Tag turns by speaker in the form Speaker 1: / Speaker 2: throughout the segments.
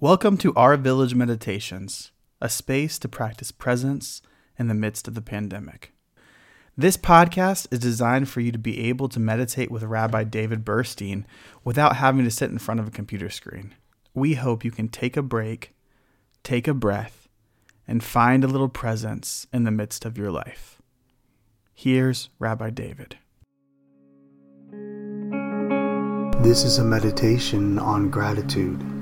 Speaker 1: Welcome to Our Village Meditations, a space to practice presence in the midst of the pandemic. This podcast is designed for you to be able to meditate with Rabbi David Burstein without having to sit in front of a computer screen. We hope you can take a break, take a breath, and find a little presence in the midst of your life. Here's Rabbi David.
Speaker 2: This is a meditation on gratitude.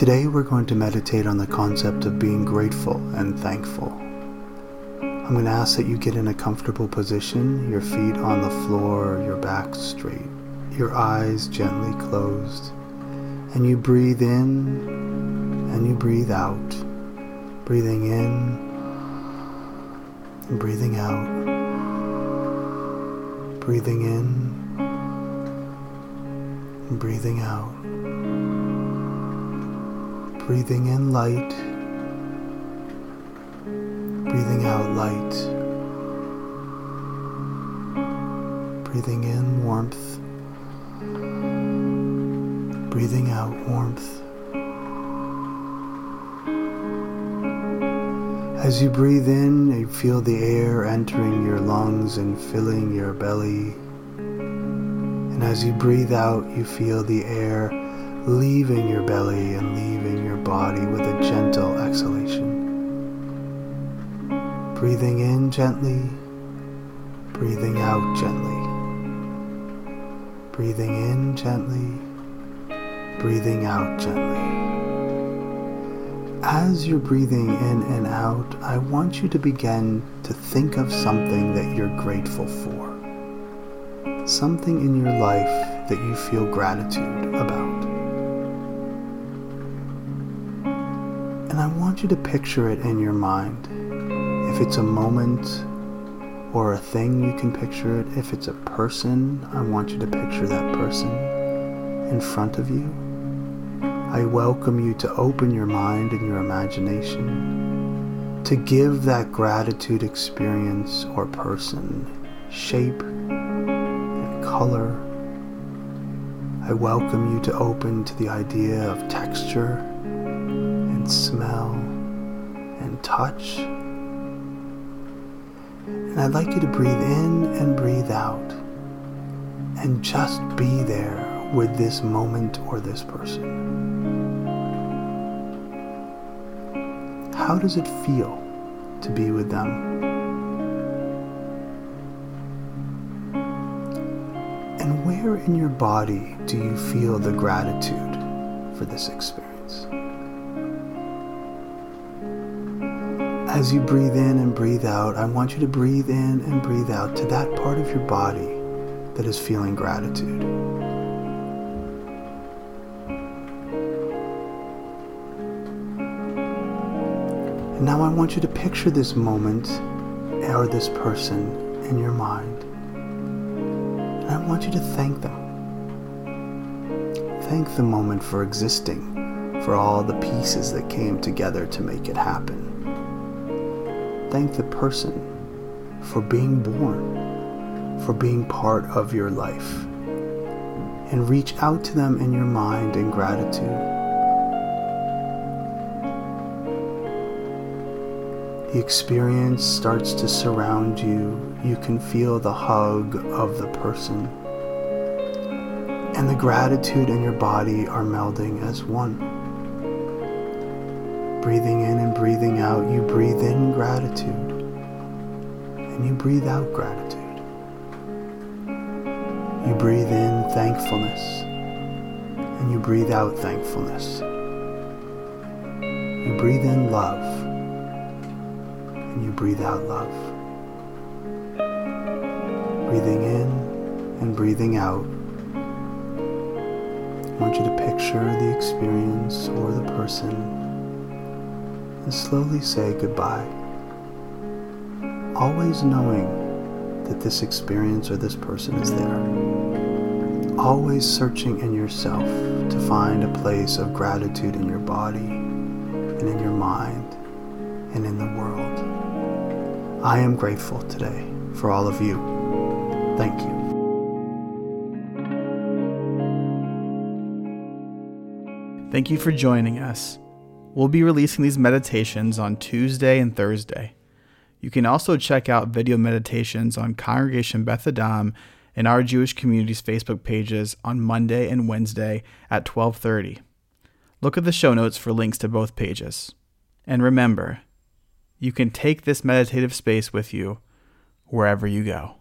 Speaker 2: Today we're going to meditate on the concept of being grateful and thankful. I'm going to ask that you get in a comfortable position, your feet on the floor, your back straight, your eyes gently closed, and you breathe in and you breathe out. Breathing in and breathing out. Breathing in and breathing out breathing in light, breathing out light, breathing in warmth, breathing out warmth. As you breathe in, you feel the air entering your lungs and filling your belly. And as you breathe out, you feel the air leaving your belly and leaving body with a gentle exhalation. Breathing in gently, breathing out gently. Breathing in gently, breathing out gently. As you're breathing in and out, I want you to begin to think of something that you're grateful for. Something in your life that you feel gratitude about. And I want you to picture it in your mind. If it's a moment or a thing, you can picture it. If it's a person, I want you to picture that person in front of you. I welcome you to open your mind and your imagination to give that gratitude experience or person shape and color. I welcome you to open to the idea of texture and smell touch. And I'd like you to breathe in and breathe out and just be there with this moment or this person. How does it feel to be with them? And where in your body do you feel the gratitude for this experience? As you breathe in and breathe out, I want you to breathe in and breathe out to that part of your body that is feeling gratitude. And now I want you to picture this moment or this person in your mind. And I want you to thank them. Thank the moment for existing, for all the pieces that came together to make it happen thank the person for being born, for being part of your life. And reach out to them in your mind in gratitude. The experience starts to surround you. You can feel the hug of the person. And the gratitude in your body are melding as one. Breathing in and breathing out, you breathe in gratitude and you breathe out gratitude. You breathe in thankfulness and you breathe out thankfulness. You breathe in love and you breathe out love. Breathing in and breathing out. I want you to picture the experience or the person and slowly say goodbye. Always knowing that this experience or this person is there. Always searching in yourself to find a place of gratitude in your body and in your mind and in the world. I am grateful today for all of you. Thank you.
Speaker 1: Thank you for joining us. We'll be releasing these meditations on Tuesday and Thursday. You can also check out video meditations on Congregation Beth Adam and our Jewish community's Facebook pages on Monday and Wednesday at 12:30. Look at the show notes for links to both pages. And remember, you can take this meditative space with you wherever you go.